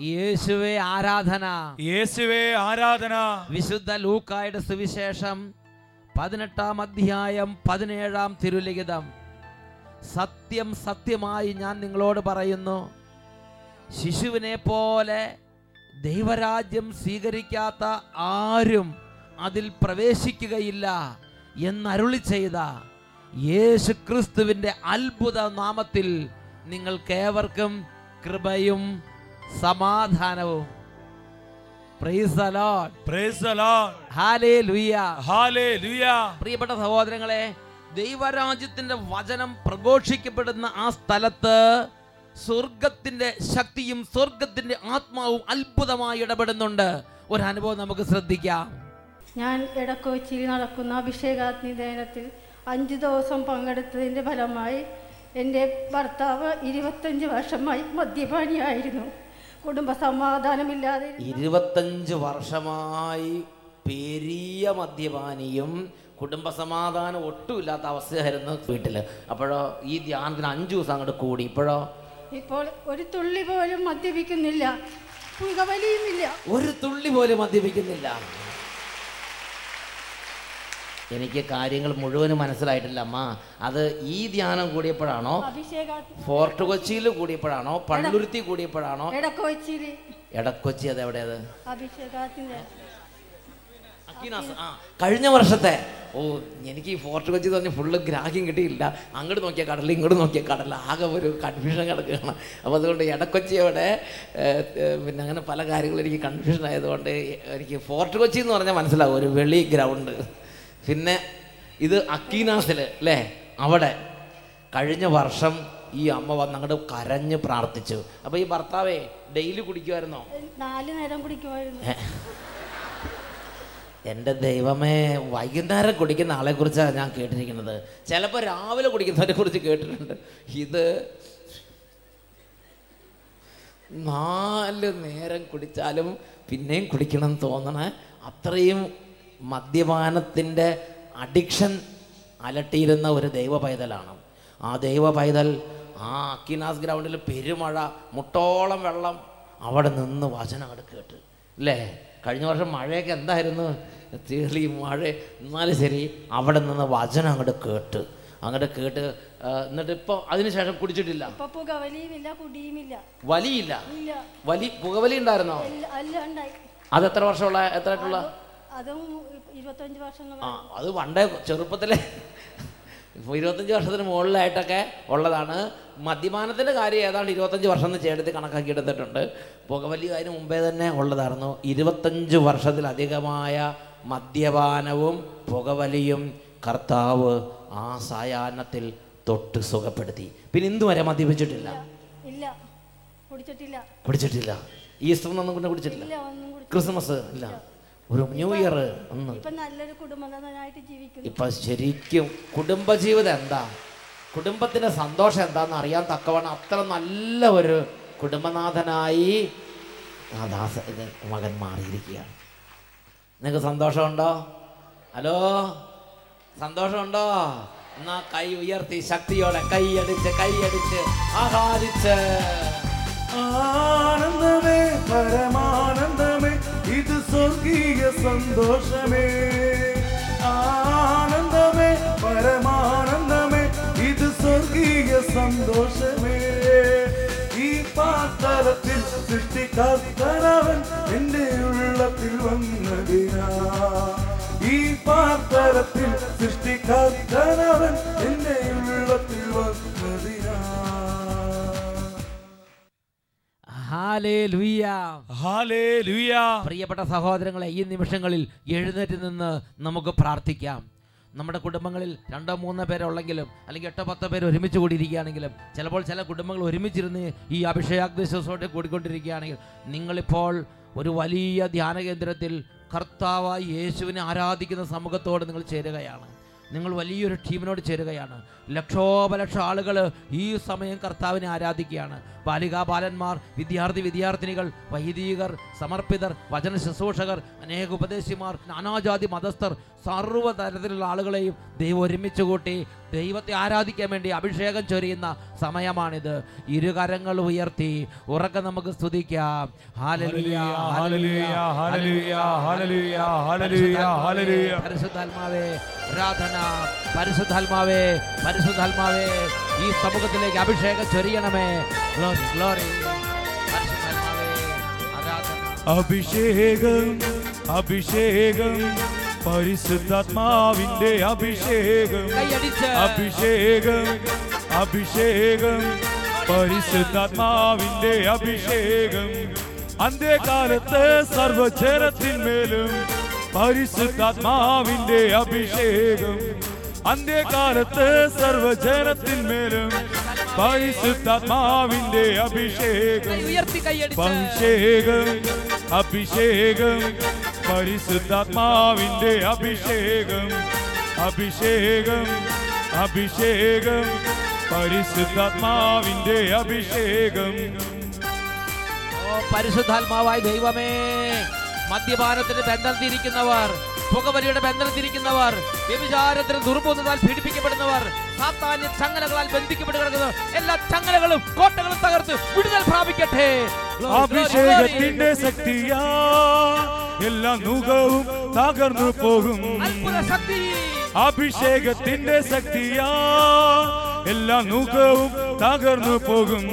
യേശുവേ ആരാധന. യേശുവേ ആരാധന. വിശുദ്ധ ലൂക്കായുടെ സുവിശേഷം പതിനെട്ടാം അധ്യായം പതിനേഴാം തിരുലിഖിതം. സത്യം സത്യമായി ഞാൻ നിങ്ങളോട് പറയുന്നു. ശിശുവിനെ പോലെ ദൈവരാജ്യം സ്വീകരിക്കാത്ത ആരും അതിൽ പ്രവേശിക്കുകയില്ല എന്നരുളി ചെയ്ത യേശു ക്രിസ്തുവിന്റെ അത്ഭുത നാമത്തിൽ നിങ്ങൾക്കേവർക്കും കൃപയും സമാധാനവും. Praise the Lord praise the Lord hallelujah hallelujah പ്രിയപ്പെട്ട സഹോദരങ്ങളെ ദൈവരാജ്യത്തിന്റെ വചനം പ്രഘോഷിക്കപ്പെടുന്ന ആ സ്ഥലത്ത് സ്വർഗത്തിന്റെ ശക്തിയും സ്വർഗത്തിന്റെ ആത്മാവും അത്ഭുതമായി ഇടപെടുന്നുണ്ട്. ഒരു അനുഭവം നമുക്ക് ശ്രദ്ധിക്കാം. ഞാൻ ഇടക്കൊച്ചിയിൽ നടക്കുന്ന അഭിഷേകാഗ്നി ദേനത്തിൽ അഞ്ചു ദിവസം പങ്കെടുത്തതിന്റെ ഫലമായി എന്റെ ഭർത്താവ് ഇരുപത്തഞ്ച് വർഷമായി മദ്യപാനിയായിരുന്നു. കുടുംബ സമാധാനമില്ലാതെ ഇരുപത്തഞ്ച് വർഷമായി പെരിയ മദ്യപാനിയും കുടുംബസമാധാനം ഒട്ടുമില്ലാത്ത അവസ്ഥയായിരുന്നു വീട്ടിൽ. അപ്പോഴോ ഈ ധ്യാനത്തിന് അഞ്ചു ദിവസം അങ്ങോട്ട് കൂടി. ഇപ്പോഴോ? ഇപ്പോൾ ഒരു തുള്ളി പോലും മദ്യപിക്കുന്നില്ല. പുകവലിയുമില്ല. ഒരു തുള്ളി പോലും മദ്യപിക്കുന്നില്ല. എനിക്ക് കാര്യങ്ങൾ മുഴുവനും മനസ്സിലായിട്ടില്ല അമ്മ. അത് ഈ ധ്യാനം കൂടിയപ്പോഴാണോ? ഫോർട്ട് കൊച്ചിയിൽ കൂടിയപ്പോഴാണോ? പള്ളുരുത്തി കൂടിയപ്പോഴാണോ? എടക്കൊച്ചി അത് എവിടെയത് കഴിഞ്ഞ വർഷത്തെ. ഓ എനിക്ക് ഈ ഫോർട്ട് കൊച്ചി എന്ന് പറഞ്ഞ ഫുള്ള് ഗ്രാഹ്യം കിട്ടിയില്ല. അങ്ങോട്ട് നോക്കിയ കടൽ ഇങ്ങോട്ട് നോക്കിയ കടൽ ആകെ ഒരു കൺഫ്യൂഷൻ കിടക്കുകയാണ്. അപ്പോൾ അതുകൊണ്ട് ഏഹ്, പിന്നെ അങ്ങനെ പല കാര്യങ്ങളും എനിക്ക് കൺഫ്യൂഷൻ ആയതുകൊണ്ട് എനിക്ക് ഫോർട്ട് കൊച്ചി എന്ന് പറഞ്ഞാൽ മനസ്സിലാവും. ഒരു വെളി ഗ്രൗണ്ട് പിന്നെ ഇത് അക്കീനാസിൽ അല്ലേ അവിടെ കഴിഞ്ഞ വർഷം ഈ അമ്മ വന്ന് അങ്ങോട്ട് കരഞ്ഞ് പ്രാർത്ഥിച്ചു. അപ്പൊ ഈ ഭർത്താവേ ഡെയിലി കുടിക്കുമായിരുന്നോ നാല് നേരം കുടിക്കുമായിരുന്നു. എന്റെ ദൈവമേ വൈകുന്നേരം കുടിക്കുന്ന ആളെ കുറിച്ചാണ് ഞാൻ കേട്ടിരിക്കുന്നത്. ചിലപ്പോൾ രാവിലെ കുടിക്കുന്നവരെ കുറിച്ച് കേട്ടിട്ടുണ്ട്. ഇത് നാല് നേരം കുടിച്ചാലും പിന്നെയും കുടിക്കണം തോന്നണേ തോന്നണ. അത്രയും മദ്യപാനത്തിന്റെ അഡിക്ഷൻ അലട്ടിയിരുന്ന ഒരു ദൈവ പൈതലാണ് ആ ദൈവ പൈതൽ ആ അക്കിനാസ് ഗ്രൗണ്ടിൽ പെരുമഴ മുട്ടോളം വെള്ളം അവിടെ നിന്ന് വചനം അവിടെ കേട്ട്. അല്ലേ കഴിഞ്ഞ വർഷം മഴയൊക്കെ എന്തായിരുന്നു? ചെളി മഴ എന്നാലും ശരി അവിടെ നിന്ന് വചനം അങ്ങോട്ട് കേട്ട്. അങ്ങോട്ട് കേട്ട് എന്നിട്ട് ഇപ്പൊ അതിനുശേഷം കുടിച്ചിട്ടില്ല. പുകവലിയുമില്ല കുടിയുമില്ല. വലിയില്ല? വലി പുകവലി ഉണ്ടായിരുന്നോ? എല്ല- എല്ലാം അത് എത്ര വർഷമുള്ള എത്ര ആയിട്ടുള്ള അതും ഇരുപത്തഞ്ച് വർഷങ്ങൾ ആ അത് പണ്ടേ ചെറുപ്പത്തിലെ. ഇരുപത്തഞ്ച് വർഷത്തിന് മുകളിലായിട്ടൊക്കെ ഉള്ളതാണ്. മദ്യപാനത്തിന്റെ കാര്യം ഏതാണ്ട് ഇരുപത്തഞ്ച് വർഷം എന്ന് ചേട്ടത്തിൽ കണക്കാക്കി എടുത്തിട്ടുണ്ട് പുകവലി അതിന് മുമ്പേ തന്നെ ഉള്ളതായിരുന്നു. ഇരുപത്തഞ്ച് വർഷത്തിലധികമായ മദ്യപാനവും പുകവലിയും കർത്താവ് ആ സായാഹ്നത്തിൽ തൊട്ട് സുഖപ്പെടുത്തി. പിന്നെ ഇന്ന് വരെ മദ്യപിച്ചിട്ടില്ല? ഇല്ല കുടിച്ചിട്ടില്ല. കുടിച്ചിട്ടില്ല. കുടിച്ചിട്ടില്ല? ഇല്ല ഒന്നും കുടിച്ചില്ല ക്രിസ്മസ്? ഇല്ല. ഒരു ന്യൂ ഇയർ ഒന്ന്. ഇപ്പൊ നല്ലൊരു കുടുംബനാഥനായിട്ട് ജീവിക്കുന്നു. ഇപ്പൊ ശരിക്കും കുടുംബജീവിതം എന്താ? കുടുംബത്തിന്റെ സന്തോഷം എന്താന്ന് അറിയാൻ തക്കവണ്ണം അത്ര നല്ല ഒരു കുടുംബനാഥനായി ആ ദാസ ഇത് മകൻ മാറിയിരിക്കുകയാണ്. നിങ്ങൾക്ക് സന്തോഷമുണ്ടോ? ഹലോ? സന്തോഷമുണ്ടോ? എന്നാ കൈ ഉയർത്തി ശക്തിയോടെ കൈയടിച്ച് കൈയടിച്ച് ആഹ്ലാദിച്ച് ആനന്ദമേ പരമാനന്ദമേ. ഇത് സ്വർഗീയ സന്തോഷമേ. ആനന്ദമേ പരമാനന്ദമേ ഇത് സ്വർഗീയ സന്തോഷമേ. ഈ പാത്തലത്തിൽ സൃഷ്ടിക്കാത്തവൻ എന്റെ ഉള്ളത്തിൽ വന്നതിനാ. ഈ പാത്തലത്തിൽ സൃഷ്ടിക്കാത്തവൻ എന്റെ ഉള്ളത്തിൽ വന്നതിനാ. പ്രിയപ്പെട്ട സഹോദരങ്ങളെ ഈ നിമിഷങ്ങളിൽ എഴുന്നേറ്റ് നിന്ന് നമുക്ക് പ്രാർത്ഥിക്കാം. നമ്മുടെ കുടുംബങ്ങളിൽ രണ്ടോ മൂന്നോ പേരുള്ളെങ്കിലും അല്ലെങ്കിൽ എട്ടോ പത്തോ പേര് ഒരുമിച്ച് കൂടിയിരിക്കുകയാണെങ്കിലും ചിലപ്പോൾ ചില കുടുംബങ്ങൾ ഒരുമിച്ചിരുന്ന് ഈ അഭിഷേകാഗ്നിശ്വസോടെ കൂടിക്കൊണ്ടിരിക്കുകയാണെങ്കിൽ നിങ്ങളിപ്പോൾ ഒരു വലിയ ധ്യാന കേന്ദ്രത്തിൽ കർത്താവായി യേശുവിനെ ആരാധിക്കുന്ന സമൂഹത്തോട് നിങ്ങൾ ചേരുകയാണ്. നിങ്ങൾ വലിയൊരു ടീമിനോട് ചേരുകയാണ്. ലക്ഷോപലക്ഷം ആളുകൾ ഈ സമയം കർത്താവിനെ ആരാധിക്കുകയാണ്. ബാലികാ ബാലന്മാർ വിദ്യാർത്ഥി വിദ്യാർത്ഥിനികൾ വൈദികർ സമർപ്പിതർ വചന ശുശ്രൂഷകർ അനേക ഉപദേശിമാർ നാനാജാതി മതസ്ഥർ സർവതരത്തിലുള്ള ആളുകളെയും ദൈവം ഒരുമിച്ച് കൂട്ടി ദൈവത്തെ ആരാധിക്കാൻ വേണ്ടി അഭിഷേകം ചൊരിയുന്ന സമയമാണിത്. ഇരുകരങ്ങൾ ഉയർത്തി ഉറക്കെ നമുക്ക് സ്തുതിക്കാം. പരിശുദ്ധാത്മാവേ ആരാധന പരിശുദ്ധാത്മാവേ പരിശുദ്ധാത്മാവേ ഈ സമൂഹത്തിലേക്ക് അഭിഷേകം ചൊരിയണമേ. ഗ്ലോറി ഗ്ലോറി അഭിഷേകം അഭിഷേകം. പരിശുദ്ധാത്മാവിന്റെ അഭിഷേകം. അഭിഷേകം അഭിഷേകം. പരിശുദ്ധാത്മാവിന്റെ അഭിഷേകം. അന്ത്യകാലത്ത് സർവചരത്തിന്മേലും പരിശുദ്ധാത്മാവിന്റെ അഭിഷേകം. അന്ത്യകാലത്ത് സർവജനത്തിന്മേലും പരിശുദ്ധാത്മാവിന്റെ അഭിഷേകം അഭിഷേകം അഭിഷേകം പരിശുദ്ധാത്മാവിന്റെ അഭിഷേകം അഭിഷേകം അഭിഷേകം പരിശുദ്ധാത്മാവിന്റെ അഭിഷേകം. പരിശുദ്ധാത്മാവായ ദൈവമേ മദ്യപാനത്തിന് ബന്ധത്തിരിക്കുന്നവർ പുകവലിയുടെ ബന്ധനത്തിരിക്കുന്നവർ വ്യഭിചാരത്തിന് ദുർബോധത്താൽ പീഡിപ്പിക്കപ്പെടുന്നവർ സാത്താന്യ ചങ്ങലകളാൽ ബന്ധിക്കപ്പെട്ട് കിടക്കുന്ന എല്ലാ ചങ്ങലകളും കോട്ടകളും തകർത്ത് വിടുതൽ പ്രാപിക്കട്ടെ. അഭിഷേകത്തിന്റെ ശക്തിയാ എല്ലാ നുഖവും തകർന്നു പോകും. അത്ഭുത ശക്തി. അഭിഷേകത്തിന്റെ ശക്തിയാ എല്ലാ നുഖവും തകർന്നു പോകും.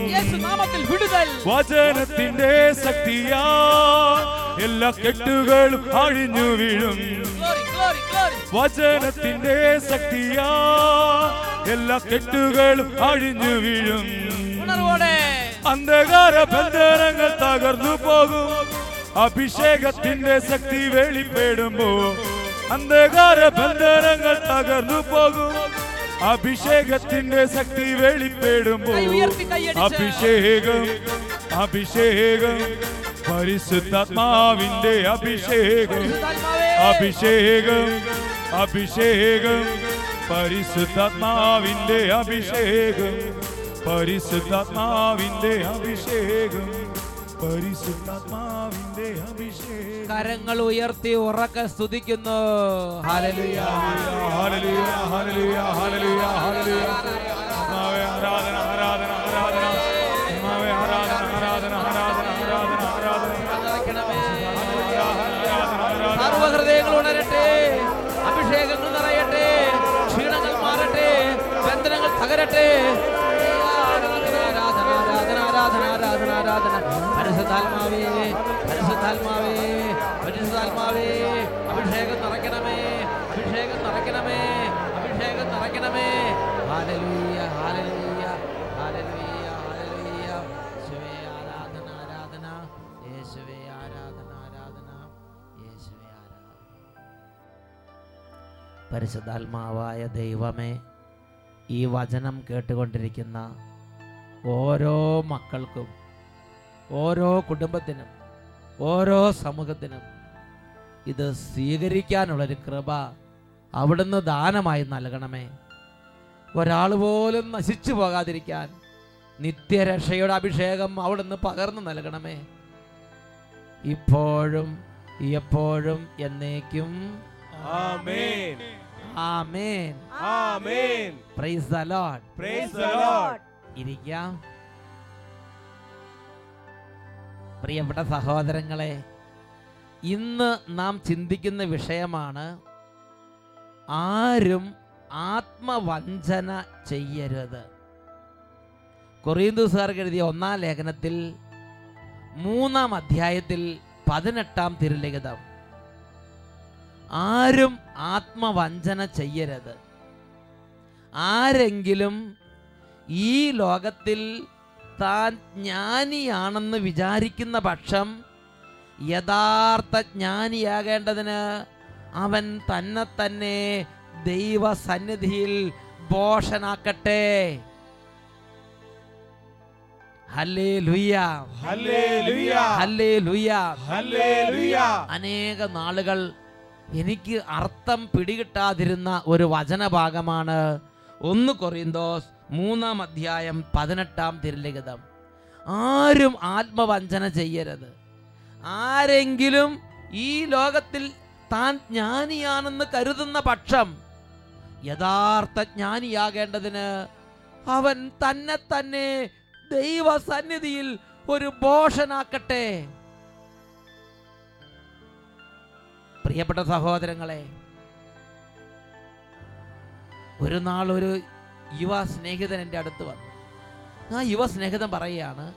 വചനത്തിന്റെ ശക്തിയാ എല്ലാ കെട്ടുകളും അഴിഞ്ഞു വീഴും. വചനത്തിന്റെ ശക്തിയാ എല്ലാ കെട്ടുകളും അഴിഞ്ഞു വീഴും. അന്ധകാര ബന്ധനങ്ങൾ തകർന്നു പോകും. അഭിഷേകത്തിന്റെ ശക്തി വെളിപ്പെടുമ്പോ അന്ധകാര ബന്ധനങ്ങൾ തകർന്നു പോകും. അഭിഷേകത്തിന്റെ ശക്തി വെളിപ്പെടുമ്പോ. അഭിഷേകം അഭിഷേകം പരിശുദ്ധാത്മാവിന്റെ അഭിഷേകം. അഭിഷേകം അഭിഷേകം. പരിശുദ്ധാത്മാവിന്റെ അഭിഷേകം. പരിശുദ്ധാത്മാവിന്റെ അഭിഷേകം. പരിശുദ്ധാത്മാവിന്റെ അഭിഷേകം. കരങ്ങൾ ഉയർത്തി ഉറക്കെ സ്തുതിക്കുന്നു. Hallelujah hallelujah hallelujah hallelujah hallelujah. ആരാധന പരിശുദ്ധാത്മാവേ പരിശുദ്ധാത്മാവേ പരിശുദ്ധാത്മാവേ അഭിഷേകം നിറയ്ക്കണമേ അഭിഷേകം നിറയ്ക്കണമേ അഭിഷേകം നിറയ്ക്കണമേ ഹാലലൂയ ഹാലലൂയ ഹാലലൂയ ഹാലലൂയ. യേശുവേ ആരാധന ആരാധന. യേശുവേ ആരാധന ആരാധന. യേശുവേ ആരാധന. പരിശുദ്ധാത്മാവായ ദൈവമേ ഈ വചനം കേട്ടുകൊണ്ടിരിക്കുന്ന ഓരോ മക്കൾക്കും ഓരോ കുടുംബത്തിനും ഓരോ സമൂഹത്തിനും ഇത് സ്വീകരിക്കാനുള്ളൊരു കൃപ അവിടുന്ന് ദാനമായി നൽകണമേ. ഒരാൾ പോലും നശിച്ചു പോകാതിരിക്കാൻ നിത്യരക്ഷയുടെ അഭിഷേകം അവിടുന്ന് പകർന്നു നൽകണമേ. ഇപ്പോഴും എപ്പോഴും എന്നേക്കും. ആമേൻ. ആമേൻ. ആമേൻ. Praise the Lord praise the Lord ഇരിക്കാം. പ്രിയപ്പെട്ട സഹോദരങ്ങളെ ഇന്ന് നാം ചിന്തിക്കുന്ന വിഷയമാണ് ആരും ആത്മവഞ്ചന ചെയ്യരുത്. കൊറിയന്തുസാർക്ക് എഴുതിയ ഒന്നാം ലേഖനത്തിൽ മൂന്നാം അധ്യായത്തിൽ പതിനെട്ടാം തിരുലിഖിതം. ആരും ആത്മവഞ്ചന ചെയ്യരുത്. ആരെങ്കിലും ഈ ലോകത്തിൽ താൻ ജ്ഞാനിയാണെന്ന് വിചാരിക്കുന്ന പക്ഷം യഥാർത്ഥ ജ്ഞാനിയാകേണ്ടതിന് അവൻ തന്നെ തന്നെ ദൈവസന്നിധിയിൽ ബോഷനാക്കട്ടെ അനേക നാളുകൾ എനിക്ക് അർത്ഥം പിടികിട്ടാതിരുന്ന ഒരു വചനഭാഗമാണ് ഒന്ന് കൊറിന്തോസ് മൂന്നാം അധ്യായം പതിനെട്ടാം തിരുലിഖിതം. ആരും ആത്മവഞ്ചന ചെയ്യരുത്. ആരെങ്കിലും ഈ ലോകത്തിൽ താൻ ജ്ഞാനിയാണെന്ന് കരുതുന്ന പക്ഷം യഥാർത്ഥ ജ്ഞാനിയാകേണ്ടതിന് അവൻ തന്നെ തന്നെ ദൈവസന്നിധിയിൽ ഒരു ഭോഷനാക്കട്ടെ. പ്രിയപ്പെട്ട സഹോദരങ്ങളെ ഒരു നാൾ ഒരു യുവ സ്നേഹിതൻ എന്റെ അടുത്ത് വന്നു. ആ യുവ സ്നേഹിതൻ പറയുകയാണ്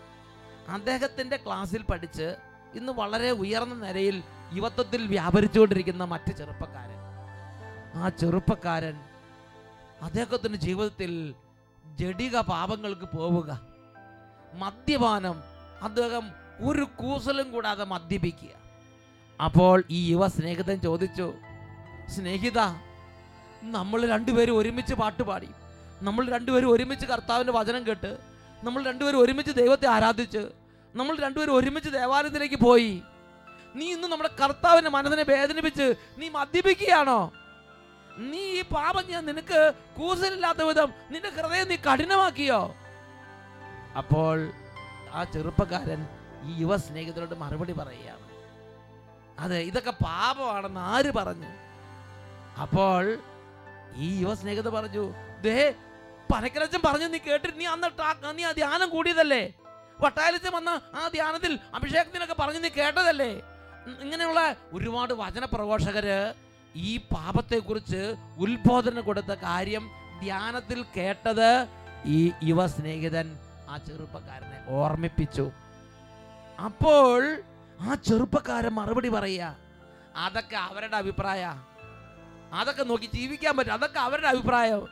അദ്ദേഹത്തിന്റെ ക്ലാസ്സിൽ പഠിച്ച് ഇന്ന് വളരെ ഉയർന്ന നിലയിൽ യുവത്വത്തിൽ വ്യാപരിച്ചുകൊണ്ടിരിക്കുന്ന മറ്റ് ചെറുപ്പക്കാരൻ. ആ ചെറുപ്പക്കാരൻ അദ്ദേഹത്തിന്റെ ജീവിതത്തിൽ ജഡിക പാപങ്ങൾക്ക് പോവുക. മദ്യപാനം അദ്ദേഹം ഒരു കൂസലും കൂടാതെ മദ്യപിക്കുക. അപ്പോൾ ഈ യുവ സ്നേഹിതൻ ചോദിച്ചു സ്നേഹിത നമ്മൾ രണ്ടുപേരും ഒരുമിച്ച് പാട്ട് പാടി. നമ്മൾ രണ്ടുപേരും ഒരുമിച്ച് കർത്താവിന്റെ വചനം കേട്ട് നമ്മൾ രണ്ടുപേരും ഒരുമിച്ച് ദൈവത്തെ ആരാധിച്ച് നമ്മൾ രണ്ടുപേരും ഒരുമിച്ച് ദേവാലയത്തിലേക്ക് പോയി. നീ ഇന്ന് നമ്മുടെ കർത്താവിന്റെ മനസ്സിനെ വേദനിപ്പിച്ച് നീ മദ്യപിക്കുകയാണോ? നീ ഈ പാപം ഞാൻ നിനക്ക് കൂസലില്ലാത്ത വിധം നിന്റെ ഹൃദയം നീ കഠിനമാക്കിയോ? അപ്പോൾ ആ ചെറുപ്പക്കാരൻ ഈ യുവ സ്നേഹിതരോട് മറുപടി പറയുകയാണ്. അതെ ഇതൊക്കെ പാപമാണെന്ന് ആര് പറഞ്ഞു? അപ്പോൾ ഈ യുവ സ്നേഹിത പറഞ്ഞു ദേ പനക്കരച്ചൻ പറഞ്ഞു നീ കേട്ടിട്ട് നീ അന്ന് നീ ആ ധ്യാനം കൂടിയതല്ലേ? വട്ടായലച്ചൻ വന്ന ആ ധ്യാനത്തിൽ അഭിഷേകത്തിനൊക്കെ പറഞ്ഞു നീ കേട്ടതല്ലേ? ഇങ്ങനെയുള്ള ഒരുപാട് വചന പ്രഘോഷകര് ഈ പാപത്തെക്കുറിച്ച് ഉത്ബോധനം കൊടുത്ത കാര്യം ധ്യാനത്തിൽ കേട്ടത് ഈ യുവ സ്നേഹിതൻ ആ ചെറുപ്പക്കാരനെ ഓർമ്മിപ്പിച്ചു. അപ്പോൾ ആ ചെറുപ്പക്കാരൻ മറുപടി പറയുക അതൊക്കെ അവരുടെ അഭിപ്രായ. അതൊക്കെ നോക്കി ജീവിക്കാൻ പറ്റും. അതൊക്കെ അവരുടെ അഭിപ്രായം.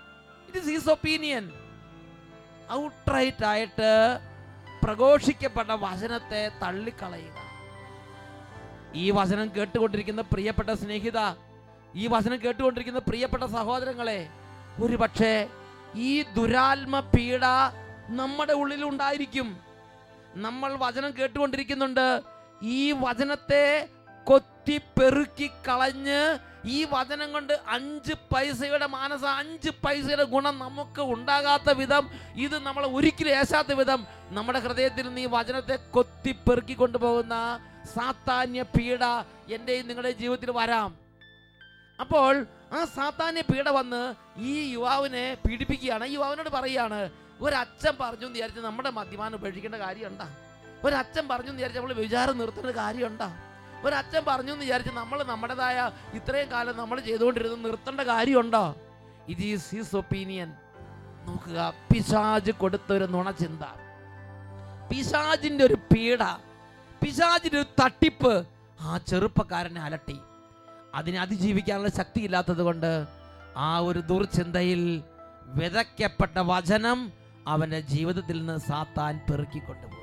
It is his opinion outright ആയിട്ട് പ്രഘോഷിക്കപ്പെട്ട വചനത്തെ തള്ളിക്കളയുക. ഈ വചനം കേട്ടുകൊണ്ടിരിക്കുന്ന പ്രിയപ്പെട്ട സ്നേഹിത ഈ വചനം കേട്ടുകൊണ്ടിരിക്കുന്ന പ്രിയപ്പെട്ട സഹോദരങ്ങളെ ഒരു പക്ഷേ ഈ ദുരാത്മ പീഡ നമ്മുടെ ഉള്ളിലുണ്ടായിരിക്കും നമ്മൾ വചനം കേട്ടുകൊണ്ടിരിക്കുന്നുണ്ട് ഈ വചനത്തെ കൊത്തി പെറുക്കി കളഞ്ഞ് ഈ വചനം കൊണ്ട് അഞ്ച് പൈസയുടെ മാനസ അഞ്ച് പൈസയുടെ ഗുണം നമുക്ക് ഉണ്ടാകാത്ത വിധം ഇത് നമ്മളെ ഒരിക്കലും ഏശാത്ത വിധം നമ്മുടെ ഹൃദയത്തിൽ നിന്ന് ഈ വചനത്തെ കൊത്തി പെറുക്കി കൊണ്ടുപോകുന്ന സാത്താന്യ പീഡ എന്റെയും നിങ്ങളുടെ ജീവിതത്തിൽ വരാം. അപ്പോൾ ആ സാത്താന്യ പീഡ വന്ന് ഈ യുവാവിനെ പീഡിപ്പിക്കുകയാണ്. യുവാവിനോട് പറയുകയാണ് ഒരച്ഛൻ പറഞ്ഞു എന്ന് വിചാരിച്ച് നമ്മുടെ മദ്യപാനം ഉപേക്ഷിക്കേണ്ട കാര്യമുണ്ടാ? ഒരച്ഛൻ പറഞ്ഞു എന്ന് വിചാരിച്ച് നമ്മൾ വിചാരം നിർത്തേണ്ട കാര്യമുണ്ടോ? ഒരച്ഛൻ പറഞ്ഞു എന്ന് വിചാരിച്ച് നമ്മൾ നമ്മുടേതായ ഇത്രയും കാലം നമ്മൾ ചെയ്തുകൊണ്ടിരുന്നത് നിർത്തേണ്ട കാര്യമുണ്ടോ? ഇറ്റ് ഈസ് ഹിസ് ഒപ്പീനിയൻ നോക്കുക പിശാജ് കൊടുത്തൊരു നുണചിന്ത പിശാജിന്റെ ഒരു പീഡ പിശാജിന്റെ ഒരു തട്ടിപ്പ് ആ ചെറുപ്പക്കാരനെ അലട്ടി. അതിനെ അതിജീവിക്കാനുള്ള ശക്തി ഇല്ലാത്തത് കൊണ്ട് ആ ഒരു ദുർചിന്തയിൽ വിതയ്ക്കപ്പെട്ട വചനം അവന്റെ ജീവിതത്തിൽ നിന്ന് സാത്താൻ പെറുക്കിക്കൊണ്ടുപോയി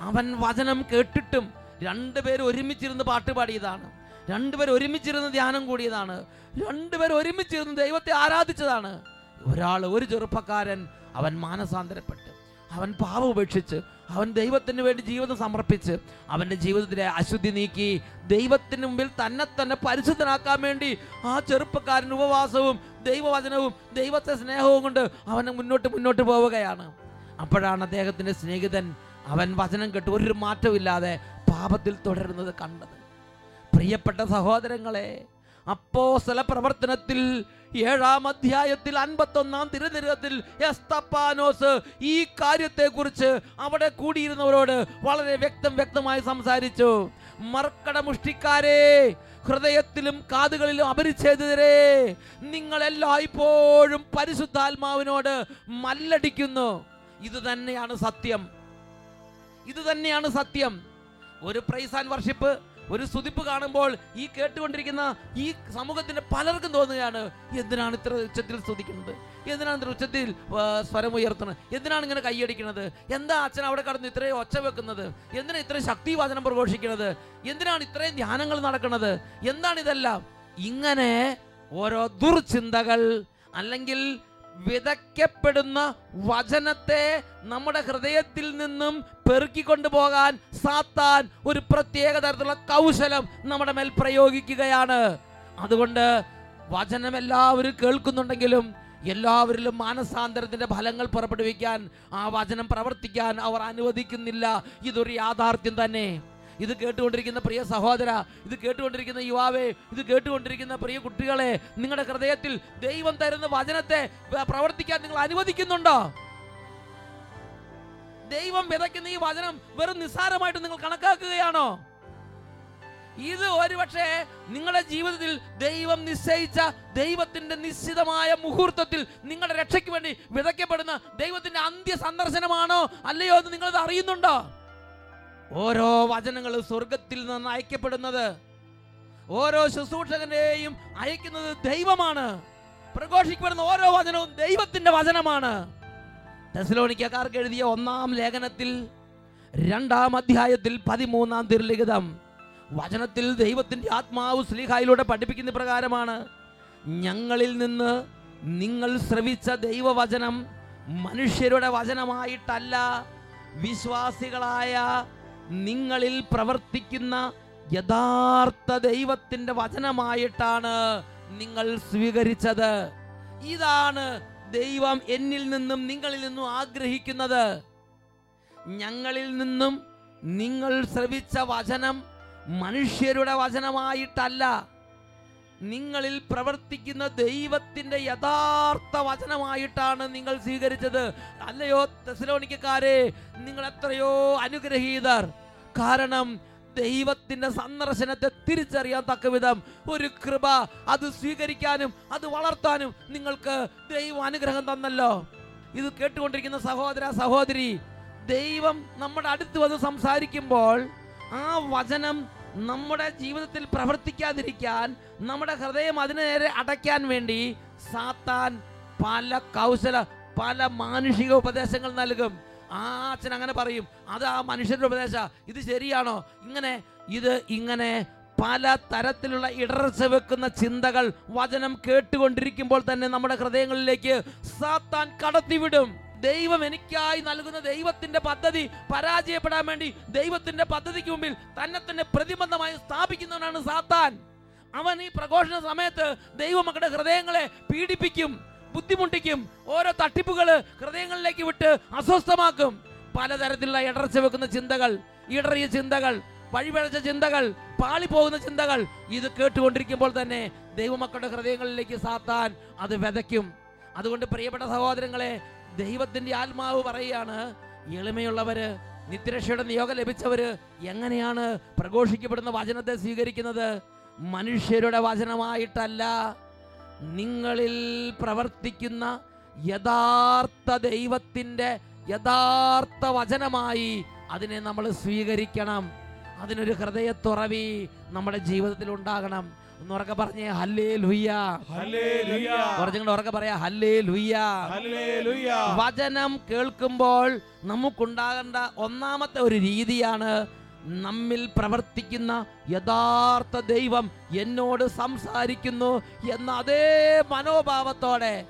അവൻ വചനം കേട്ടിട്ടും രണ്ടുപേരും ഒരുമിച്ചിരുന്ന് പാട്ട് പാടിയതാണ്. രണ്ടുപേരും ഒരുമിച്ചിരുന്ന് ധ്യാനം കൂടിയതാണ്. രണ്ടുപേരും ഒരുമിച്ചിരുന്ന് ദൈവത്തെ ആരാധിച്ചതാണ്. ഒരാൾ ഒരു ചെറുപ്പക്കാരൻ അവൻ മാനസാന്തരപ്പെട്ട്. അവൻ പാവ ഉപേക്ഷിച്ച് അവൻ ദൈവത്തിന് വേണ്ടി ജീവിതം സമർപ്പിച്ച് അവന്റെ ജീവിതത്തിലെ അശുദ്ധി നീക്കി ദൈവത്തിന് മുമ്പിൽ തന്നെ തന്നെ പരിശുദ്ധനാക്കാൻ വേണ്ടി ആ ചെറുപ്പക്കാരൻ ഉപവാസവും ദൈവവചനവും ദൈവത്തെ സ്നേഹവും കൊണ്ട് അവനെ മുന്നോട്ട് മുന്നോട്ട് പോവുകയാണ്. അപ്പോഴാണ് അദ്ദേഹത്തിന്റെ സ്നേഹിതൻ അവൻ വചനം കേട്ട് ഒരു മാറ്റമില്ലാതെ പാപത്തിൽ തുടരുന്നത് കണ്ടത്. പ്രിയപ്പെട്ട സഹോദരങ്ങളെ അപ്പോ സ്ഥല പ്രവർത്തനത്തിൽ ഏഴാം അധ്യായത്തിൽ അൻപത്തൊന്നാം തിരുനിരത്തിൽ എസ്തപ്പാനോസ് ഈ കാര്യത്തെക്കുറിച്ച് അവിടെ കൂടിയിരുന്നവരോട് വളരെ വ്യക്തം വ്യക്തമായി സംസാരിച്ചു. മർക്കട മുഷ്ടിക്കാരെ ഹൃദയത്തിലും കാതുകളിലും അപരിച്ഛേദിതരെ നിങ്ങൾ എല്ലായ്പ്പോഴും പരിശുദ്ധാത്മാവിനോട് മല്ലടിക്കുന്നു. ഇത് തന്നെയാണ് സത്യം. ഇത് തന്നെയാണ് സത്യം. ഒരു പ്രൈസ് ആൻഡ് വർഷിപ്പ് ഒരു സ്തുതിപ്പ് കാണുമ്പോൾ ഈ കേട്ടുകൊണ്ടിരിക്കുന്ന ഈ സമൂഹത്തിന്റെ പലർക്കും തോന്നുകയാണ് എന്തിനാണ് ഇത്ര ഉച്ചത്തിൽ സ്തുതിക്കുന്നത്? എന്തിനാണ് ഇത്ര ഉച്ചത്തിൽ സ്വരം ഉയർത്തുന്നത്? എന്തിനാണ് ഇങ്ങനെ കൈയടിക്കുന്നത് എന്താ അച്ഛൻ അവിടെ കടന്ന് ഇത്രയും ഒച്ച വെക്കുന്നത്? എന്തിനാണ് ഇത്രയും ശക്തി വാചനം പ്രഘോഷിക്കുന്നത്? എന്തിനാണ് ഇത്രയും ധ്യാനങ്ങൾ നടക്കുന്നത്? എന്താണ് ഇതെല്ലാം? ഇങ്ങനെ ഓരോ ദുർചിന്തകൾ അല്ലെങ്കിൽ വിതയ്ക്കപ്പെടുന്ന വചനത്തെ നമ്മുടെ ഹൃദയത്തിൽ നിന്നും പെറുക്കിക്കൊണ്ടു പോകാൻ സാത്താൻ ഒരു പ്രത്യേക തരത്തിലുള്ള കൗശലം നമ്മുടെ മേൽ പ്രയോഗിക്കുകയാണ്. അതുകൊണ്ട് വചനം എല്ലാവരും കേൾക്കുന്നുണ്ടെങ്കിലും എല്ലാവരിലും മാനസാന്തരത്തിന്റെ ഫലങ്ങൾ പുറപ്പെടുവിക്കാൻ ആ വചനം പ്രവർത്തിക്കാൻ അവർ അനുവദിക്കുന്നില്ല. ഇതൊരു യാഥാർത്ഥ്യം തന്നെ. ഇത് കേട്ടുകൊണ്ടിരിക്കുന്ന പ്രിയ സഹോദര ഇത് കേട്ടുകൊണ്ടിരിക്കുന്ന യുവാവേ ഇത് കേട്ടുകൊണ്ടിരിക്കുന്ന പ്രിയ കുട്ടികളെ നിങ്ങളുടെ ഹൃദയത്തിൽ ദൈവം തരുന്ന വചനത്തെ പ്രവർത്തിക്കാൻ നിങ്ങൾ അനുവദിക്കുന്നുണ്ടോ? ദൈവം വിതയ്ക്കുന്ന ഈ വചനം വെറും നിസ്സാരമായിട്ട് നിങ്ങൾ കണക്കാക്കുകയാണോ? ഇത് ഒരുപക്ഷെ നിങ്ങളുടെ ജീവിതത്തിൽ ദൈവം നിശ്ചയിച്ച ദൈവത്തിന്റെ നിശ്ചിതമായ മുഹൂർത്തത്തിൽ നിങ്ങളുടെ രക്ഷയ്ക്ക് വേണ്ടി വിതയ്ക്കപ്പെടുന്ന ദൈവത്തിന്റെ അന്ത്യ സന്ദർശനമാണോ അല്ലയോ എന്ന് നിങ്ങൾ അറിയുന്നുണ്ടോ? ഓരോ വചനങ്ങളും സ്വർഗത്തിൽ നിന്ന് അയക്കപ്പെടുന്നത്. ഓരോ ശുശ്രൂഷകന്റെയും അയക്കുന്നത് ദൈവമാണ്. പ്രഘോഷിക്കപ്പെടുന്ന ഓരോ വചനവും ദൈവത്തിന്റെ വചനമാണ്. ടെസ്ലോണിക്കാർക്ക് എഴുതിയ ഒന്നാം ലേഖനത്തിൽ രണ്ടാം അധ്യായത്തിൽ പതിമൂന്നാം തിരുലിഖിതം വചനത്തിൽ ദൈവത്തിന്റെ ആത്മാവ് സ്ലീഹായിലൂടെ പഠിപ്പിക്കുന്ന പ്രകാരമാണ്. ഞങ്ങളിൽ നിന്ന് നിങ്ങൾ ശ്രവിച്ച ദൈവവചനം മനുഷ്യരുടെ വചനമായിട്ടല്ല വിശ്വാസികളായ നിങ്ങളിൽ പ്രവർത്തിക്കുന്ന യഥാർത്ഥ ദൈവത്തിന്റെ വചനമായിട്ടാണ് നിങ്ങൾ സ്വീകരിച്ചത്. ഇതാണ് ദൈവം എന്നിൽ നിന്നും നിങ്ങളിൽ നിന്നും ആഗ്രഹിക്കുന്നത്. ഞങ്ങളിൽ നിന്നും നിങ്ങൾ ശ്രവിച്ച വചനം മനുഷ്യരുടെ വചനമായിട്ടല്ല. നിങ്ങളിൽ പ്രവർത്തിക്കുന്ന ദൈവത്തിന്റെ യഥാർത്ഥ വചനമായിട്ടാണ് നിങ്ങൾ സ്വീകരിച്ചത്. അല്ലയോ തെസലോണിക്കാരെ നിങ്ങൾ എത്രയോ അനുഗ്രഹീതർ. കാരണം ദൈവത്തിന്റെ സന്ദർശനത്തെ തിരിച്ചറിയാൻ തക്ക വിധം ഒരു കൃപ അത് സ്വീകരിക്കാനും അത് വളർത്താനും നിങ്ങൾക്ക് ദൈവം അനുഗ്രഹം തന്നല്ലോ. ഇത് കേട്ടുകൊണ്ടിരിക്കുന്ന സഹോദര സഹോദരി ദൈവം നമ്മുടെ അടുത്ത് വന്ന് സംസാരിക്കുമ്പോൾ ആ വചനം നമ്മുടെ ജീവിതത്തിൽ പ്രവർത്തിക്കാതിരിക്കാൻ നമ്മുടെ ഹൃദയം അതിനു നേരെ അടയ്ക്കാൻ വേണ്ടി സാത്താൻ പല കൗശല പല മാനുഷിക ഉപദേശങ്ങൾ നൽകും. ആ അച്ഛൻ അങ്ങനെ പറയും. അത് ആ മനുഷ്യരുടെ ഉപദേശ. ഇത് ശരിയാണോ? ഇങ്ങനെ ഇത് ഇങ്ങനെ പല തരത്തിലുള്ള ഇടർച്ച വെക്കുന്ന ചിന്തകൾ വചനം കേട്ടുകൊണ്ടിരിക്കുമ്പോൾ തന്നെ നമ്മുടെ ഹൃദയങ്ങളിലേക്ക് സാത്താൻ കടത്തിവിടും. ദൈവം എനിക്കായി നൽകുന്ന ദൈവത്തിന്റെ പദ്ധതി പരാജയപ്പെടാൻ വേണ്ടി ദൈവത്തിന്റെ പദ്ധതിക്ക് മുമ്പിൽ തന്നെ തന്നെ പ്രതിബന്ധമായി സ്ഥാപിക്കുന്നവനാണ് സാത്താൻ. അവൻ ഈ പ്രഘോഷണ സമയത്ത് ദൈവമക്കളുടെ ഹൃദയങ്ങളെ പീഡിപ്പിക്കും. ബുദ്ധിമുട്ടിക്കും. ഓരോ തട്ടിപ്പുകൾ ഹൃദയങ്ങളിലേക്ക് വിട്ട് അസ്വസ്ഥമാക്കും. പലതരത്തിലുള്ള ഇടർച്ച വെക്കുന്ന ചിന്തകൾ ഇടറിയ ചിന്തകൾ വഴിപഴച്ച ചിന്തകൾ പാളിപ്പോകുന്ന ചിന്തകൾ ഇത് കേട്ടുകൊണ്ടിരിക്കുമ്പോൾ തന്നെ ദൈവമക്കളുടെ ഹൃദയങ്ങളിലേക്ക് സാത്താൻ അത് വിതയ്ക്കും. അതുകൊണ്ട് പ്രിയപ്പെട്ട സഹോദരങ്ങളെ ദൈവത്തിന്റെ ആത്മാവ് പറയുകയാണ് എളിമയുള്ളവര് നിത്യരക്ഷയുടെ നിയോഗം ലഭിച്ചവര് എങ്ങനെയാണ് പ്രഘോഷിക്കപ്പെടുന്ന വചനത്തെ സ്വീകരിക്കുന്നത്? മനുഷ്യരുടെ വചനമായിട്ടല്ല. നിങ്ങളിൽ പ്രവർത്തിക്കുന്ന യഥാർത്ഥ ദൈവത്തിന്റെ യഥാർത്ഥ വചനമായി അതിനെ നമ്മൾ സ്വീകരിക്കണം. അതിനൊരു ഹൃദയത്തുറവി നമ്മുടെ ജീവിതത്തിൽ ഉണ്ടാകണം. ഒന്ന് ഉറക്കെ പറഞ്ഞേ ഹല്ലേ ലുയ്യ ഹല്ലേലൂയ കുറച്ചും ഉറക്കെ പറയാ ഹല്ലേ ലുയ്യ വചനം കേൾക്കുമ്പോൾ നമുക്കുണ്ടാകേണ്ട ഒന്നാമത്തെ ഒരു രീതിയാണ് നമ്മിൽ പ്രവർത്തിക്കുന്ന യഥാർത്ഥ ദൈവം എന്നോട് സംസാരിക്കുന്നു എന്ന അതേ മനോഭാവത്തോടെ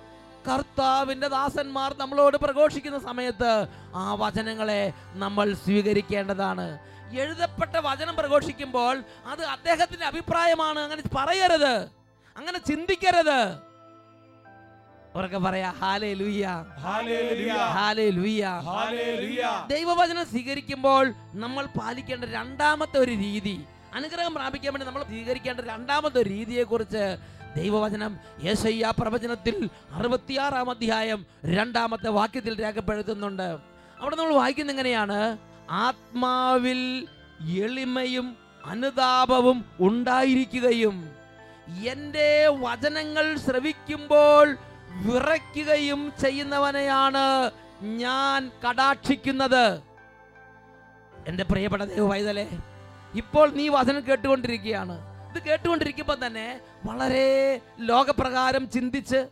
കർത്താവിന്റെ ദാസന്മാർ നമ്മളോട് പ്രഘോഷിക്കുന്ന സമയത്ത് ആ വചനങ്ങളെ നമ്മൾ സ്വീകരിക്കേണ്ടതാണ്. എഴുതപ്പെട്ട വചനം പ്രഘോഷിക്കുമ്പോൾ അത് അദ്ദേഹത്തിന്റെ അഭിപ്രായമാണ്. അങ്ങനെ പറയരുത്. അങ്ങനെ ചിന്തിക്കരുത്. ഉറക്കെ പറയാ ഹാലേ ഹല്ലേലൂയ ഹാലേ ലുയ്യ ദൈവവചനം സ്വീകരിക്കുമ്പോൾ നമ്മൾ പാലിക്കേണ്ട രണ്ടാമത്തെ ഒരു രീതി അനുഗ്രഹം പ്രാപിക്കാൻ വേണ്ടി നമ്മൾ സ്വീകരിക്കേണ്ട രണ്ടാമത്തെ ഒരു രീതിയെക്കുറിച്ച് ദൈവവചനം യേശയ്യ പ്രവചനത്തിൽ അറുപത്തിയാറാം അധ്യായം രണ്ടാമത്തെ വാക്യത്തിൽ രേഖപ്പെടുത്തുന്നുണ്ട്. അവിടെ നമ്മൾ വായിക്കുന്ന എങ്ങനെയാണ്? ആത്മാവിൽ എളിമയും അനുതാപവും ഉണ്ടായിരിക്കുകയും എന്റെ വചനങ്ങൾ ശ്രവിക്കുമ്പോൾ വിറയ്ക്കുകയും ചെയ്യുന്നവനെയാണ് ഞാൻ കടാക്ഷിക്കുന്നത്. എന്റെ പ്രിയപ്പെട്ട ദൈവ വൈതലേ ഇപ്പോൾ നീ വചനം കേട്ടുകൊണ്ടിരിക്കുകയാണ്. ഇത് കേട്ടുകൊണ്ടിരിക്കുമ്പോൾ തന്നെ വളരെ ലോകപ്രകാരം ചിന്തിച്ച്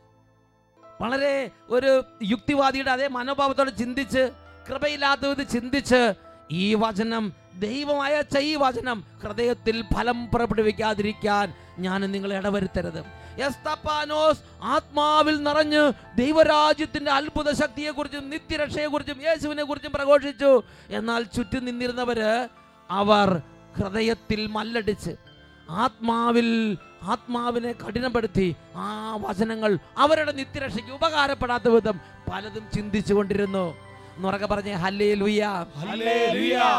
വളരെ ഒരു യുക്തിവാദിയുടെ അതേ മനോഭാവത്തോടെ ചിന്തിച്ച് കൃപയില്ലാത്തത് ചിന്തിച്ച് ഈ വചനം ദൈവമായ ഈ വചനം ഹൃദയത്തിൽ ഫലം പുറപ്പെടുവിക്കാതിരിക്കാൻ ഞാൻ നിങ്ങൾ ഇടവരുത്തരുത്. എസ്തപ്പാനോസ് ആത്മാവിൽ നിറഞ്ഞ് ദൈവരാജ്യത്തിന്റെ അത്ഭുത ശക്തിയെക്കുറിച്ചും നിത്യരക്ഷയെക്കുറിച്ചും യേശുവിനെ കുറിച്ചും പ്രഘോഷിച്ചു. എന്നാൽ ചുറ്റും നിന്നിരുന്നവര് അവർ ഹൃദയത്തിൽ മല്ലടിച്ച് ആത്മാവിൽ ആത്മാവിനെ കഠിനപ്പെടുത്തി ആ വചനങ്ങൾ അവരുടെ നിത്യരക്ഷയ്ക്ക് ഉപകാരപ്പെടാത്ത വിധം പലതും ചിന്തിച്ചു കൊണ്ടിരുന്നു എന്നുറക്കെ പറഞ്ഞ് ഹല്ലേ ലുയ്യ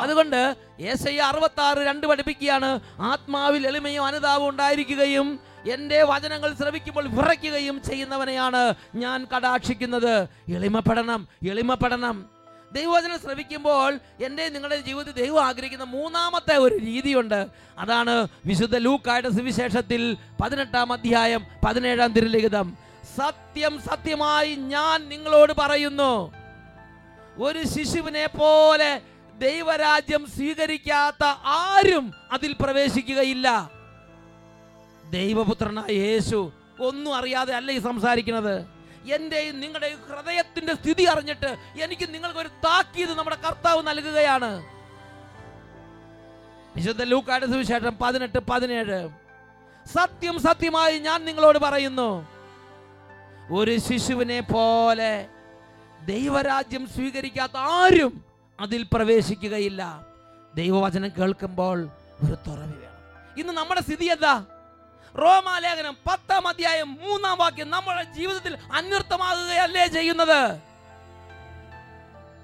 അതുകൊണ്ട് ഏശയ്യ അറുപത്തി ആറ് രണ്ട് പഠിപ്പിക്കുകയാണ്. ആത്മാവിൽ എളിമയും അനുതാപവും ഉണ്ടായിരിക്കുകയും എന്റെ വചനങ്ങൾ ശ്രവിക്കുമ്പോൾ വിറയ്ക്കുകയും ചെയ്യുന്നവനെയാണ് ഞാൻ കടാക്ഷിക്കുന്നത്. എളിമപ്പെടണം എളിമപ്പെടണം. ദൈവവചനം ശ്രവിക്കുമ്പോൾ എന്റെ നിങ്ങളുടെ ജീവിതത്തിൽ ദൈവം ആഗ്രഹിക്കുന്ന മൂന്നാമത്തെ ഒരു രീതിയുണ്ട്. അതാണ് വിശുദ്ധ ലൂക്കായുടെ സുവിശേഷത്തിൽ പതിനെട്ടാം അധ്യായം പതിനേഴാം തിരുലിഖിതം. സത്യം സത്യമായി ഞാൻ നിങ്ങളോട് പറയുന്നു. ഒരു ശിശുവിനെ പോലെ ദൈവരാജ്യം സ്വീകരിക്കാത്ത ആരും അതിൽ പ്രവേശിക്കുകയില്ല. ദൈവപുത്രനായ യേശു ഒന്നും അറിയാതെ അല്ല ഈ സംസാരിക്കുന്നത്. എന്റെയും നിങ്ങളുടെ ഹൃദയത്തിന്റെ സ്ഥിതി അറിഞ്ഞിട്ട് എനിക്ക് നിങ്ങൾക്ക് ഒരു താക്കീത് നമ്മുടെ കർത്താവ് നൽകുകയാണ്. വിശുദ്ധ ലൂക്കാട് സുവിശേഷം പതിനെട്ട് പതിനേഴ്. സത്യം സത്യമായി ഞാൻ നിങ്ങളോട് പറയുന്നു. ഒരു ശിശുവിനെ പോലെ ദൈവരാജ്യം സ്വീകരിക്കാത്ത ആരും അതിൽ പ്രവേശിക്കുകയില്ല. ദൈവവചനം കേൾക്കുമ്പോൾ ഒരു തുറവി വേണം. ഇന്ന് നമ്മുടെ സ്ഥിതി എന്താ? റോമാലേഖനം പത്താം അധ്യായം മൂന്നാം വാക്യം നമ്മുടെ ജീവിതത്തിൽ അന്വർത്ഥമാകുകയല്ലേ ചെയ്യുന്നത്?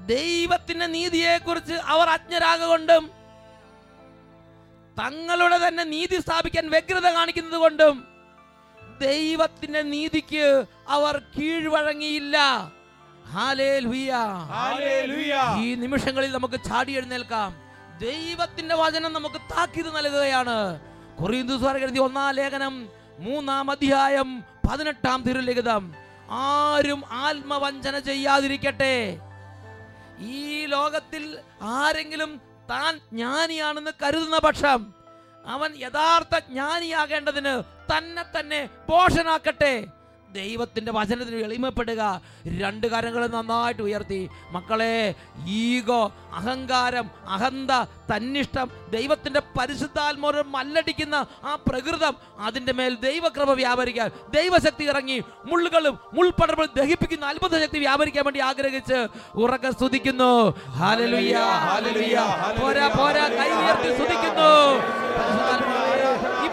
ദൈവത്തിന്റെ നീതിയെക്കുറിച്ച് അവർ അജ്ഞരാകൊണ്ടും തങ്ങളുടെ തന്നെ നീതി സ്ഥാപിക്കാൻ വ്യഗ്രത കാണിക്കുന്നത് കൊണ്ടും ദൈവത്തിന്റെ നീതിക്ക് അവർ കീഴ്വഴങ്ങിയില്ല. ഈ നിമിഷങ്ങളിൽ നമുക്ക് ചാടി എഴുന്നേൽക്കാം. ദൈവത്തിന്റെ വചനം നമുക്ക് താക്കീത് നൽകുകയാണ്. എഴുതിയ ഒന്നാം ലേഖനം മൂന്നാം അധ്യായം പതിനെട്ടാം തിരുലിഖിതം. ആരും ആത്മവഞ്ചന ചെയ്യാതിരിക്കട്ടെ. ഈ ലോകത്തിൽ ആരെങ്കിലും താൻ ജ്ഞാനിയാണെന്ന് കരുതുന്ന പക്ഷം അവൻ യഥാർത്ഥ ജ്ഞാനിയാകേണ്ടതിന് തന്നെ തന്നെ പോഷനാക്കട്ടെ ദൈവത്തിന്റെ വചനത്തിന് എളിമപ്പെടുക. രണ്ട് കരങ്ങൾ നന്നായിട്ട് ഉയർത്തി. മക്കളെ ഈഗോ അഹങ്കാരം അഹന്ത തന്നിഷ്ടം ദൈവത്തിന്റെ പരിശുദ്ധാത്മോരം മല്ലടിക്കുന്ന ആ പ്രകൃതം അതിന്റെ മേൽ ദൈവക്രമ വ്യാപരിക്കാൻ ദൈവശക്തി ഇറങ്ങി മുള്ളുകളും മുൾപടർപ്പും ദഹിപ്പിക്കുന്ന അത്ഭുത ശക്തി വ്യാപരിക്കാൻ വേണ്ടി ആഗ്രഹിച്ച് ഉറക്ക സ്തുതിക്കുന്നു. പോരാ പോരാ കൈ ഉയർത്തി സ്തുതിക്കുന്നു.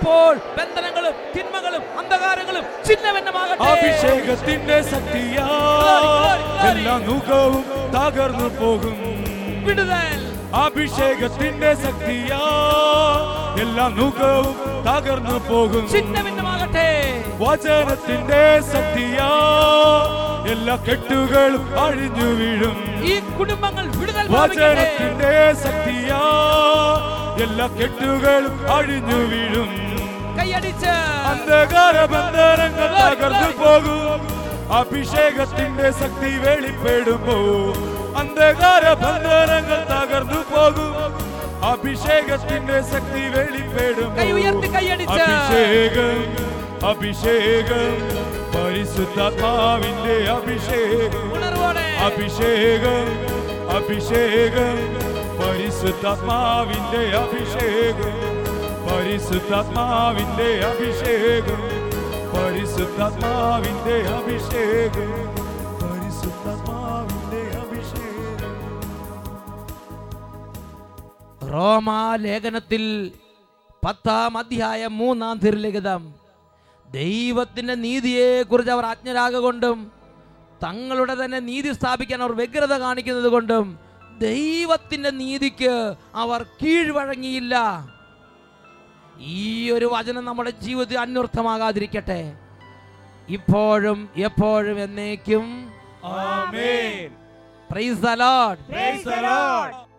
ഇപ്പോൾ ബന്ധനങ്ങളും തിന്മകളും അന്ധകാരങ്ങളും ചിഹ്നവന്നമാകട്ടെ അഭിഷേകത്തിന്റെ ശക്തിയാ എല്ലാ തകർന്നു പോകും. വിടുതൽ. അഭിഷേകത്തിന്റെ ശക്തിയാ എല്ലാ നുഖവും തകർന്നു പോകും. ചിഹ്നഭിന്നമാകട്ടെ. വചനത്തിന്റെ ശക്തിയാ എല്ലാ കെട്ടുകളും അഴിഞ്ഞു വീഴും. ഈ കുടുംബങ്ങൾ വിടുതൽ. വചനത്തിന്റെ ശക്തിയാ എല്ലാ കെട്ടുകളും അഴിഞ്ഞു വീഴും. കൈയടിച്ച്. അന്ധകാര ബന്ധനങ്ങൾ തകർന്നു പോകും. അഭിഷേകത്തിന്റെ ശക്തി വെളിപ്പെടുമ്പോ അന്ധകാര ബന്ധനങ്ങൾ തകർന്നു പോകും. അഭിഷേകത്തിന്റെ ശക്തി വെളിപ്പെടുമ്പോ ഉയർത്തി അഭിഷേകം അഭിഷേകം പരിശുദ്ധാത്മാവിന്റെ അഭിഷേകം. അഭിഷേകം അഭിഷേകം പരിശുദ്ധാത്മാവിന്റെ അഭിഷേകം. പരിശുദ്ധാത്മാവിന്റെ അഭിഷേകം. പരിശുദ്ധാത്മാവിന്റെ അഭിഷേകം. പരിശുദ്ധാത്മാവിന്റെ അഭിഷേകം. റോമാ ലേഖനത്തിൽ പത്താം അധ്യായം മൂന്നാം തിരുലിഖിതം ദൈവത്തിന്റെ നീതിയെ കുറിച്ച് അവർ അജ്ഞരാകൊണ്ടും തങ്ങളുടെ തന്നെ നീതി സ്ഥാപിക്കാൻ അവർ വ്യഗ്രത കാണിക്കുന്നത് കൊണ്ടും ദൈവത്തിന്റെ നീതിക്ക് അവർ കീഴ്വഴങ്ങിയില്ല. ഈ ഒരു വചനം നമ്മുടെ ജീവിതത്തിൽ അന്വർത്ഥമാകാതിരിക്കട്ടെ. ഇപ്പോഴും എപ്പോഴും എന്നേക്കും ആമേൻ. Praise the Lord praise the Lord.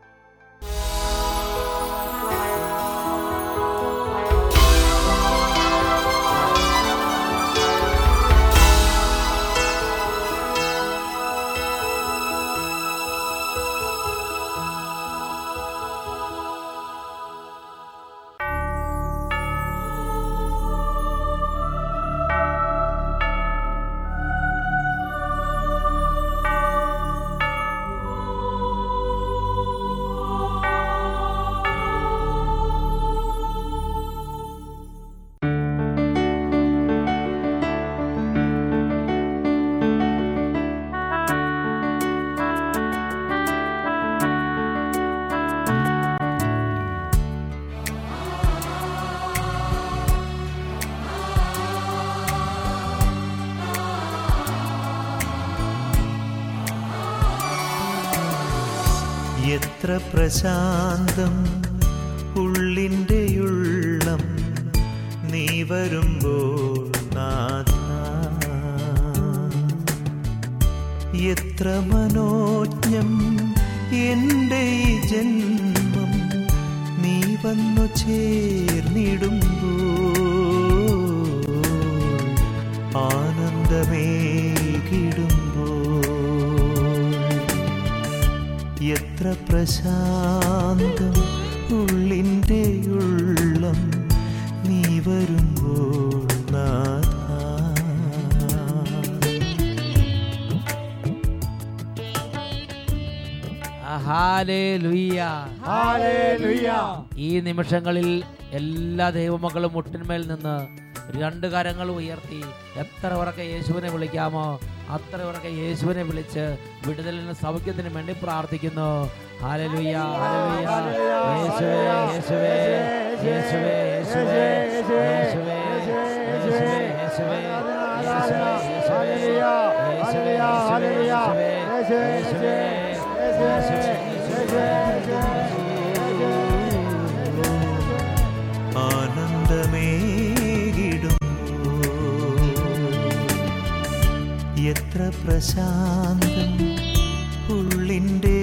പ്രശാന്തം ഉള്ളിന്റെ ഉള്ളം നീ വരുമ്പോൾ നാഥ. എത്ര മനോജ്ഞം എന്റെ ജന്മം നീ വന്നു ചേർന്നിടുമ്പോൾ ആനന്ദമേകിടുമ്പോൾ പ്രശാന്തം ഉള്ളിന്റെ ഉള്ളം നീ വരുമ്പോൾ നാഥ. ഈ നിമിഷങ്ങളിൽ എല്ലാ ദൈവമക്കളും മുട്ടിന്മേൽ നിന്ന് രണ്ട് കരങ്ങൾ ഉയർത്തി എത്ര ഉറക്കെ യേശുവിനെ വിളിക്കാമോ അത്ര ഉറക്കെ യേശുവിനെ വിളിച്ച് വിടുതലിന് സൗഖ്യത്തിന് വേണ്ടി പ്രാർത്ഥിക്കുന്നു ആനന്ദമേ യേശുവേ യേശുവേ യേശുവേ യേശുവേ യേശുവേ യേശുവേ യേശുവേ യേശുവേ യേശുവേ എത്ര പ്രശാന്തം ഉള്ളിന്റെ